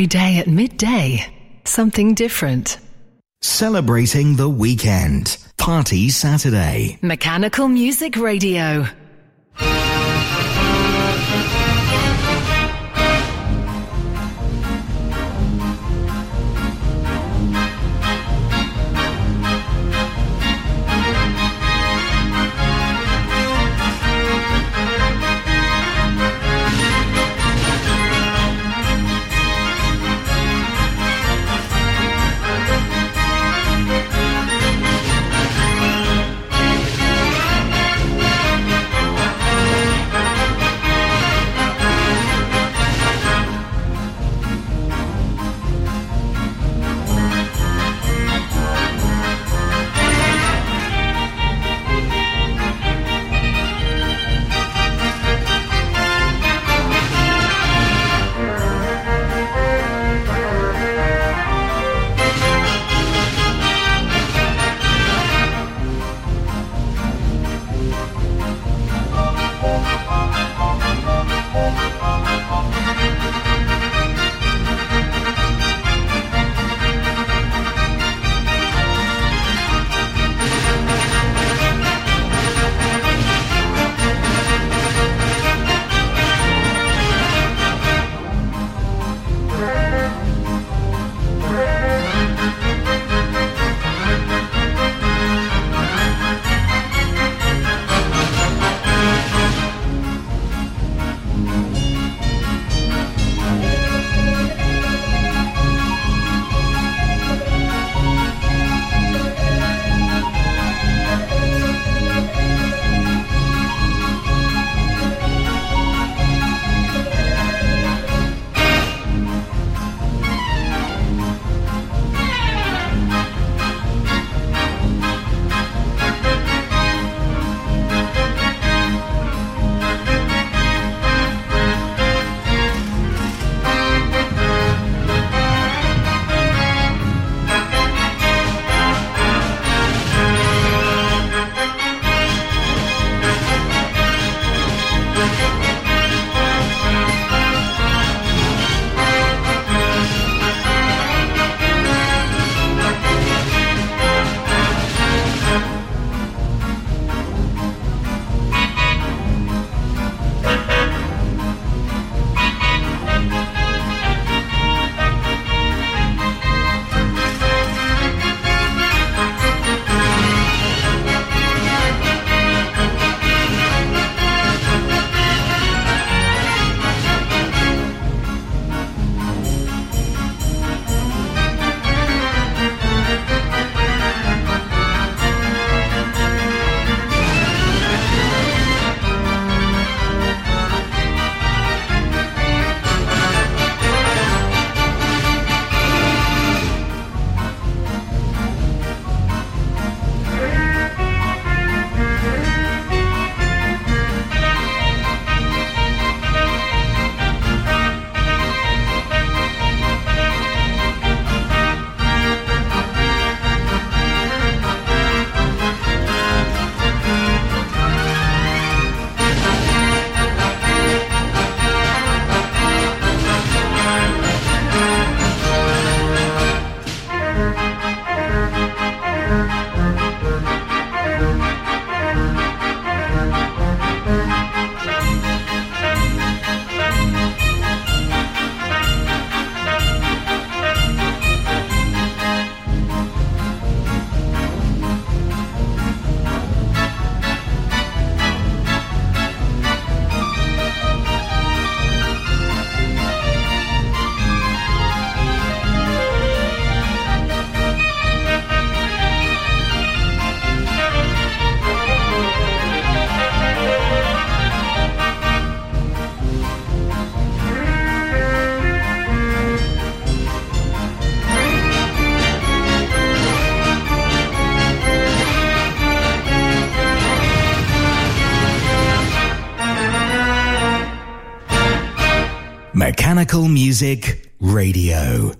Every day at midday, something different. Celebrating the weekend. Party Saturday. Mechanical Music Radio. Music Radio.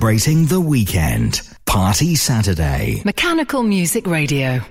Celebrating the weekend. Party Saturday. Mechanical Music Radio.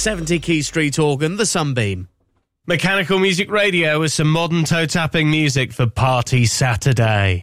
Key Street organ, the Sunbeam. Mechanical Music Radio with some modern toe tapping music for Party Saturday.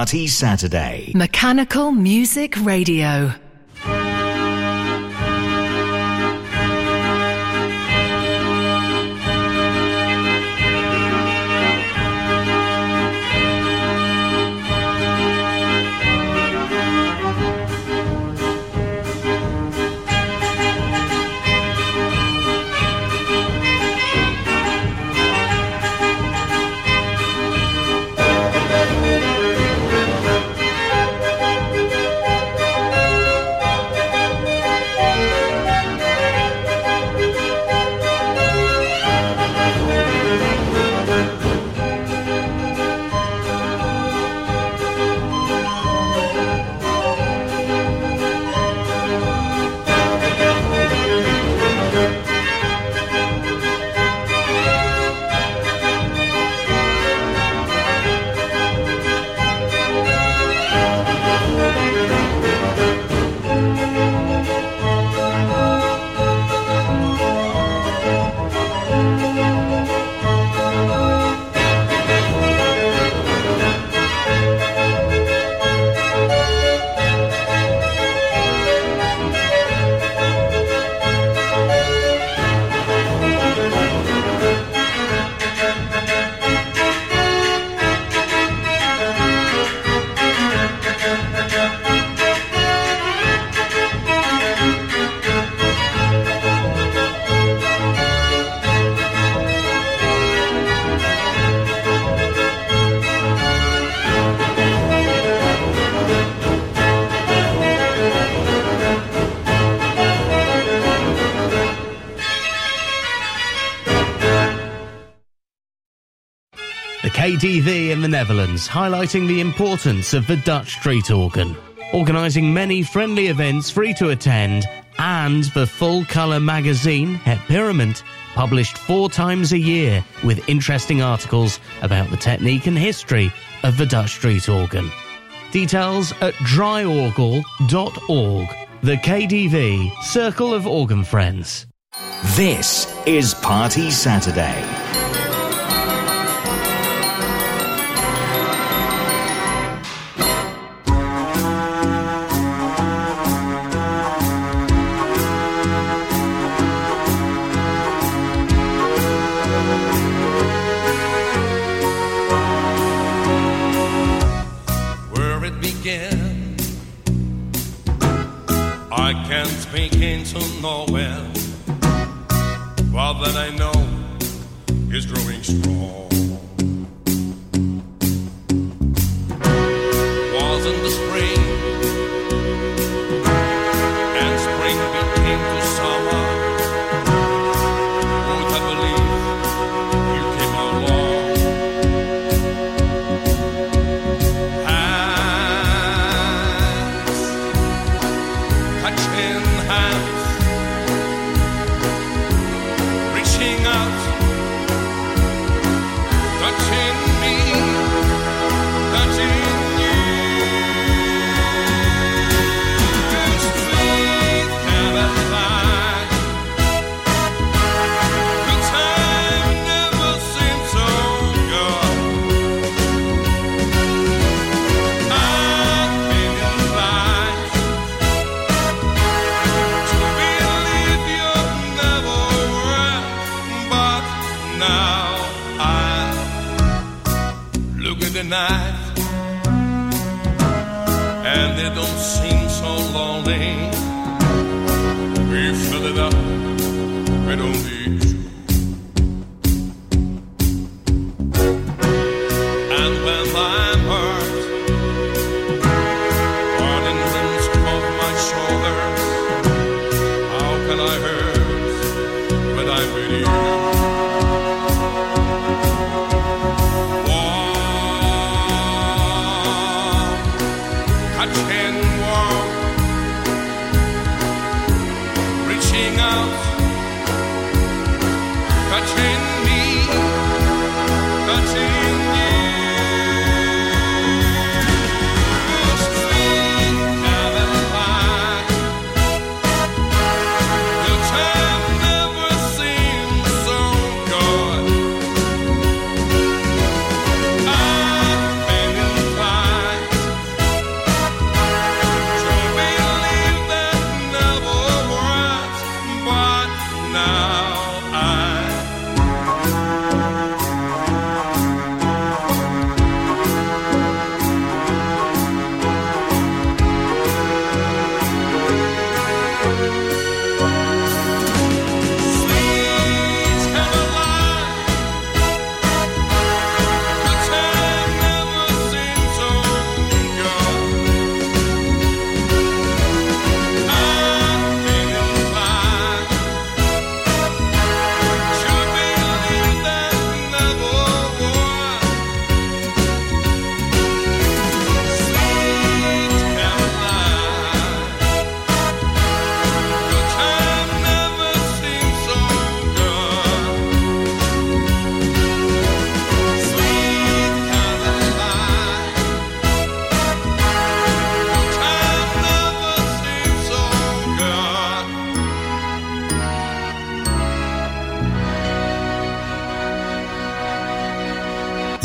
Party Saturday. Mechanical Music Radio. Netherlands, highlighting the importance of the Dutch street organ, organising many friendly events free to attend, and the full colour magazine Het Pierement published four times a year with interesting articles about the technique and history of the Dutch street organ. Details at draaiorgel.org. The KDV Circle of Organ Friends. This is Party Saturday. Know well. But that I know is growing strong.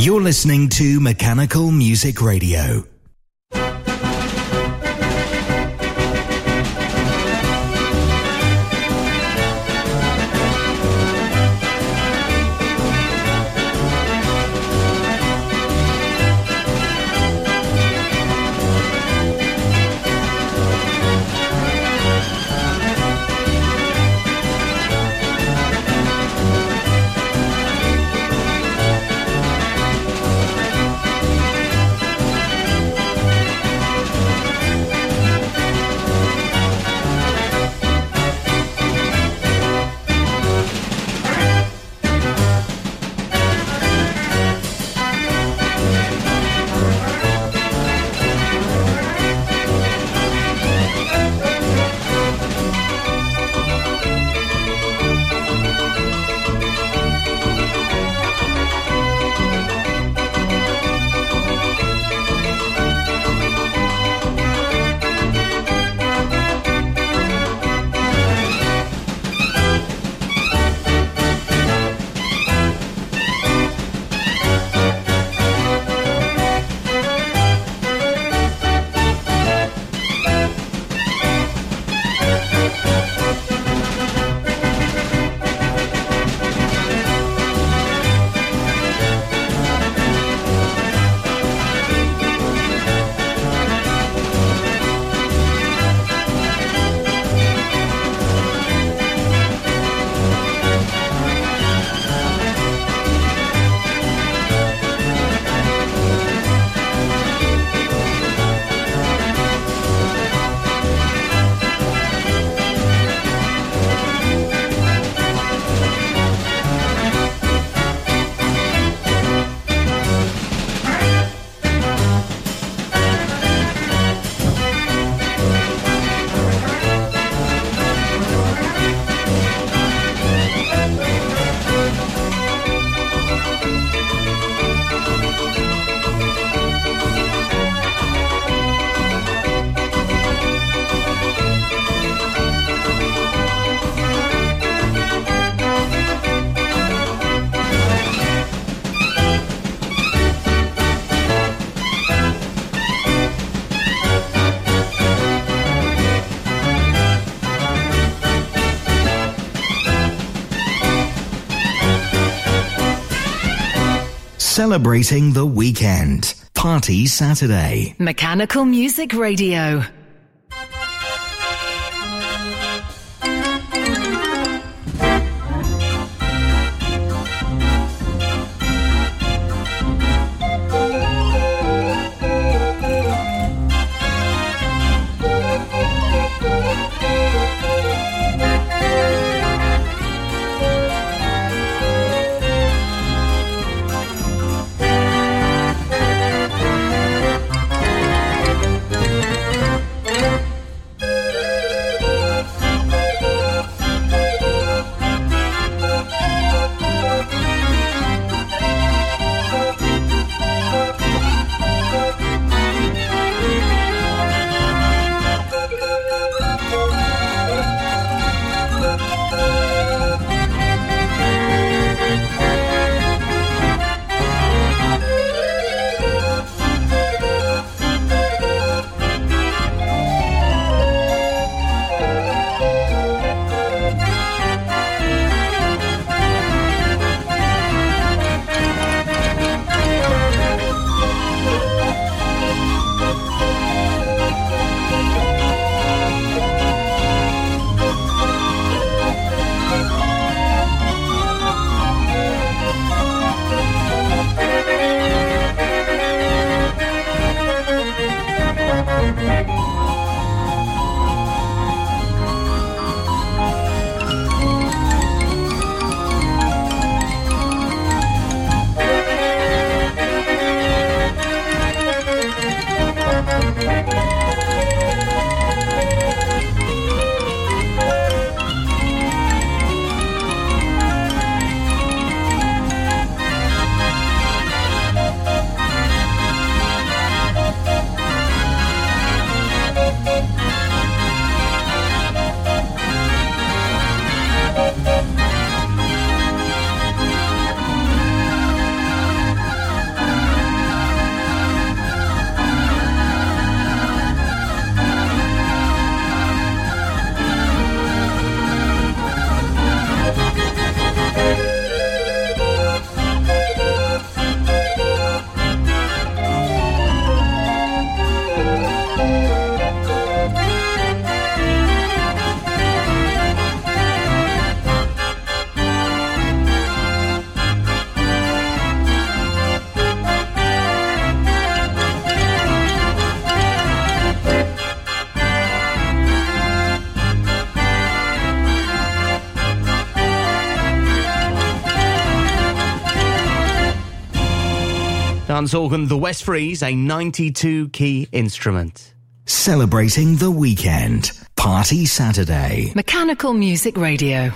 You're listening to Mechanical Music Radio. Celebrating the weekend. Party Saturday. Mechanical Music Radio. Dance organ, the West Freeze, a 92 key instrument. Celebrating the weekend. Party Saturday. Mechanical Music Radio.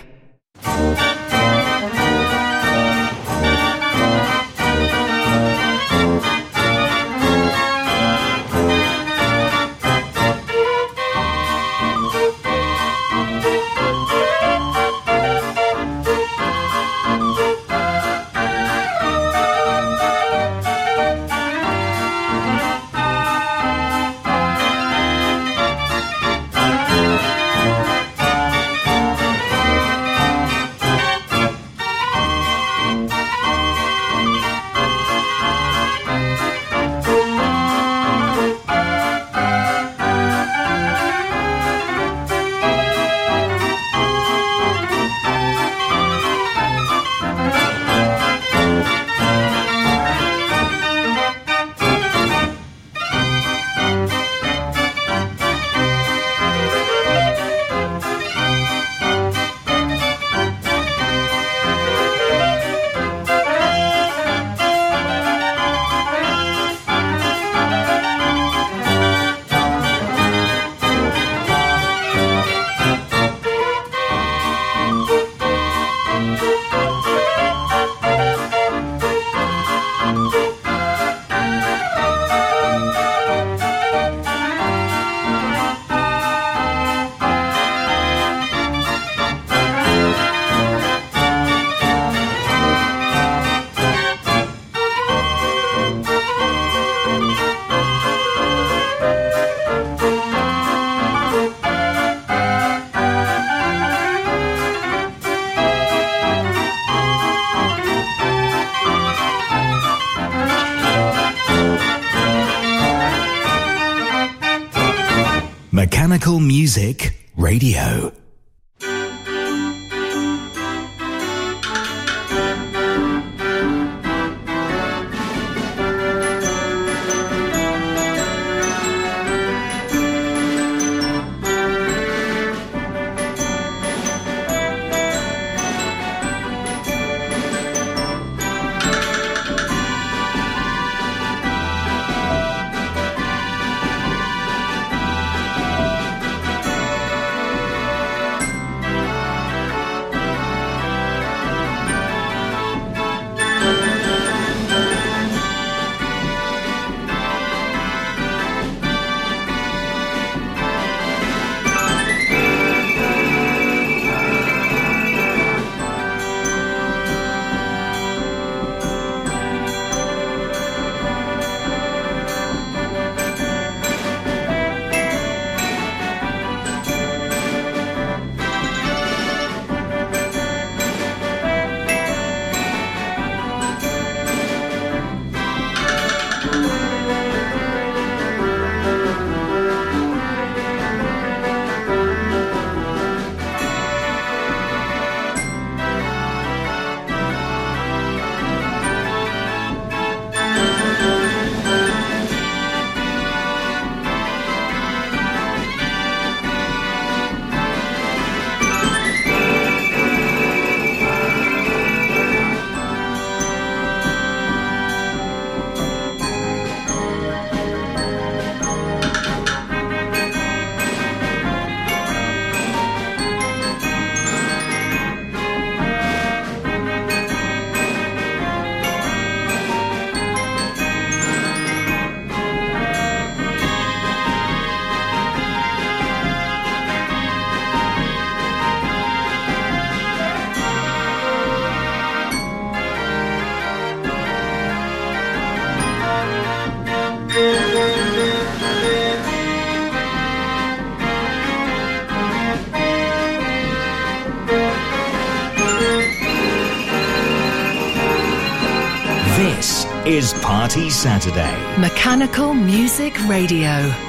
Party Saturday. Mechanical Music Radio.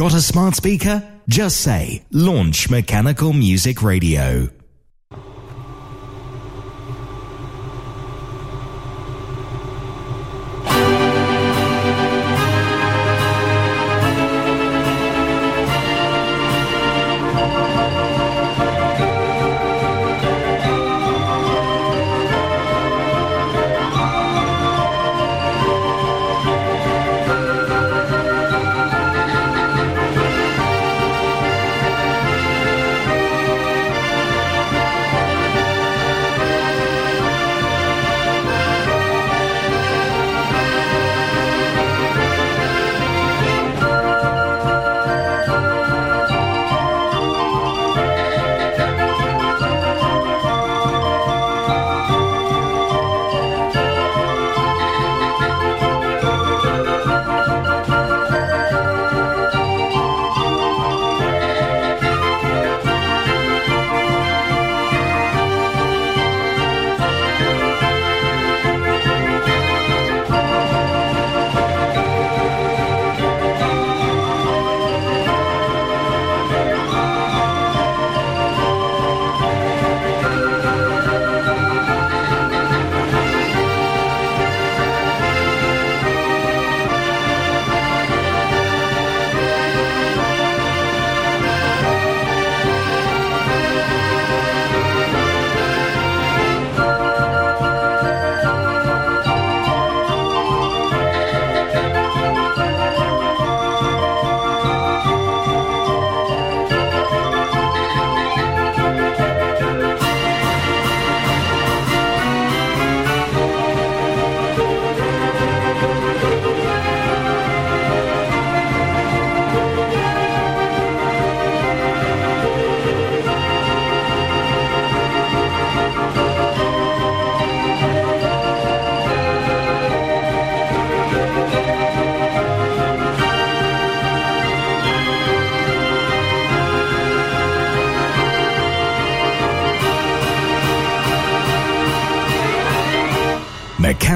Got a smart speaker? Just say Launch Mechanical Music Radio.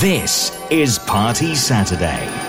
This is Party Saturday.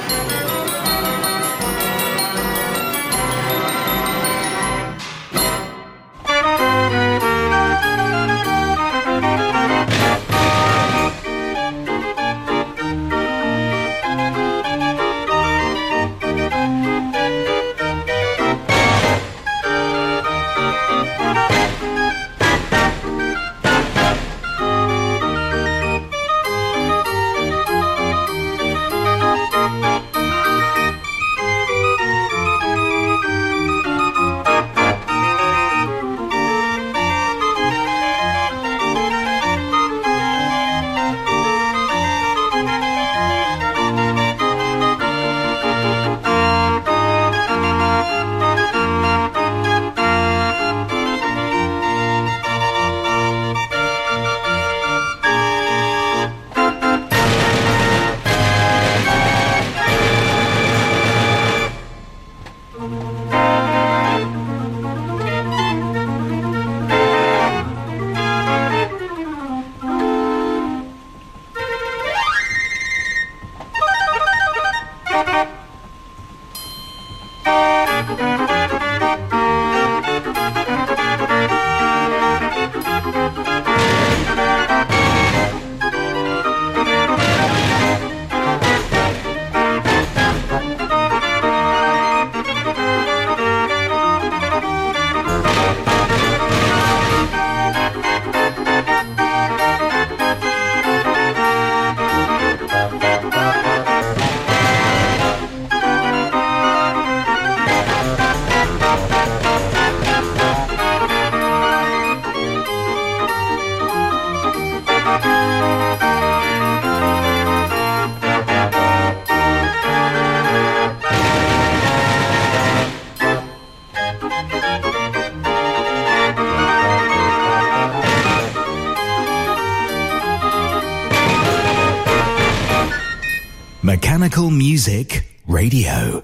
Music Radio.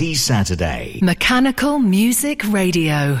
Saturday. Mechanical Music Radio.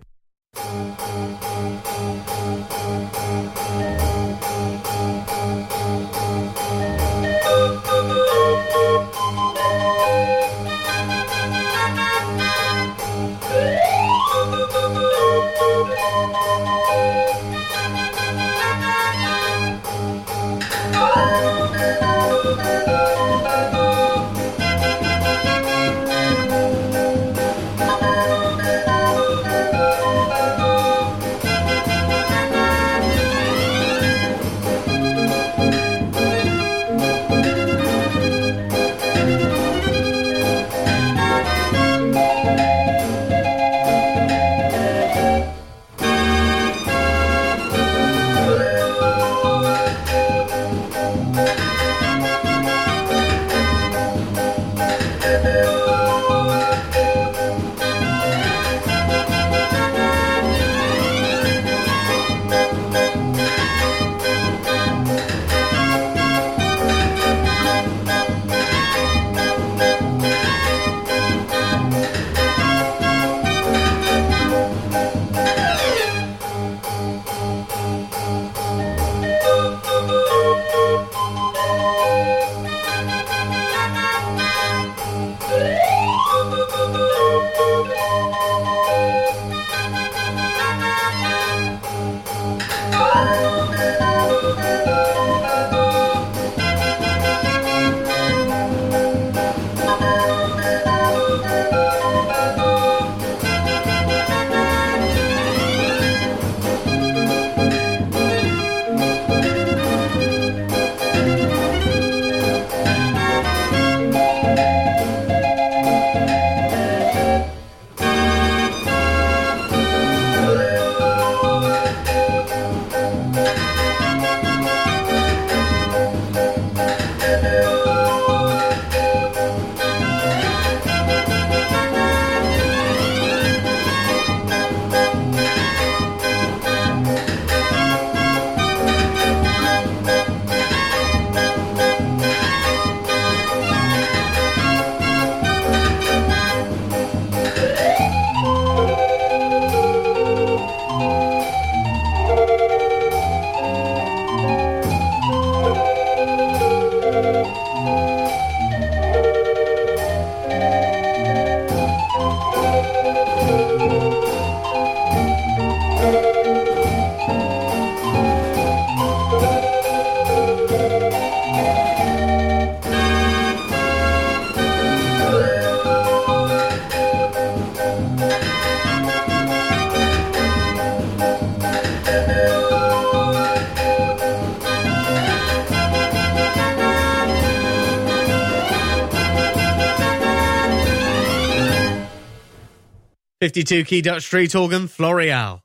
52 key Dutch street organ, Floreal.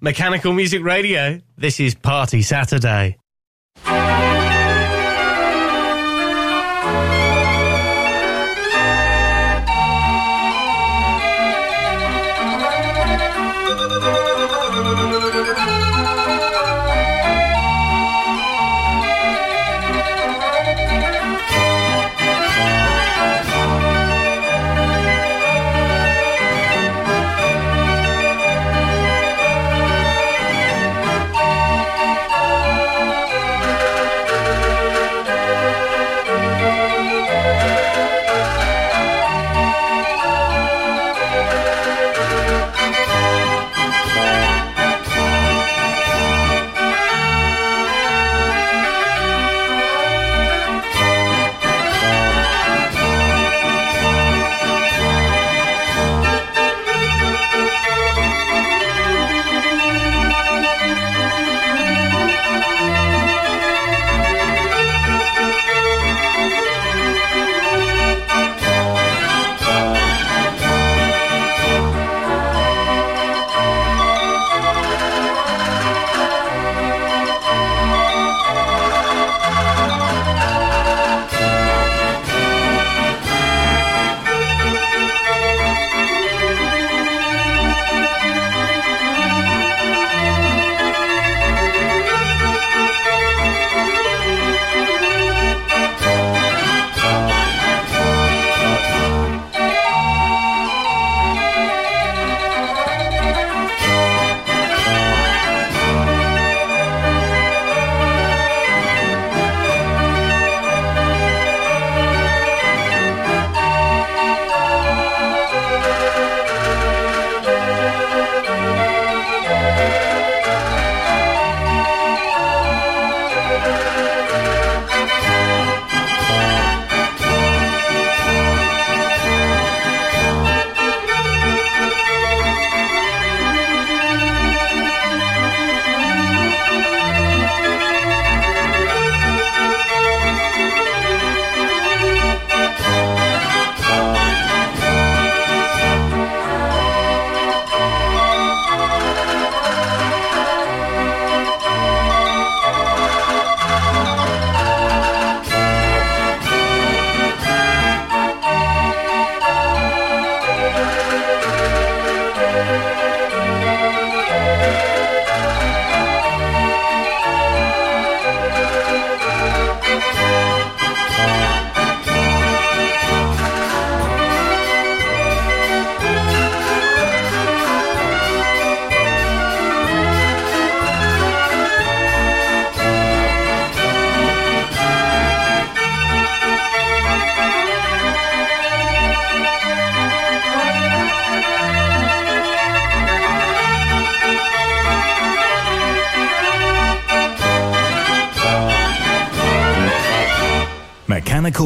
Mechanical Music Radio, this is Party Saturday.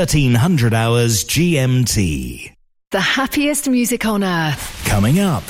1300 hours GMT. The happiest music on earth. Coming up.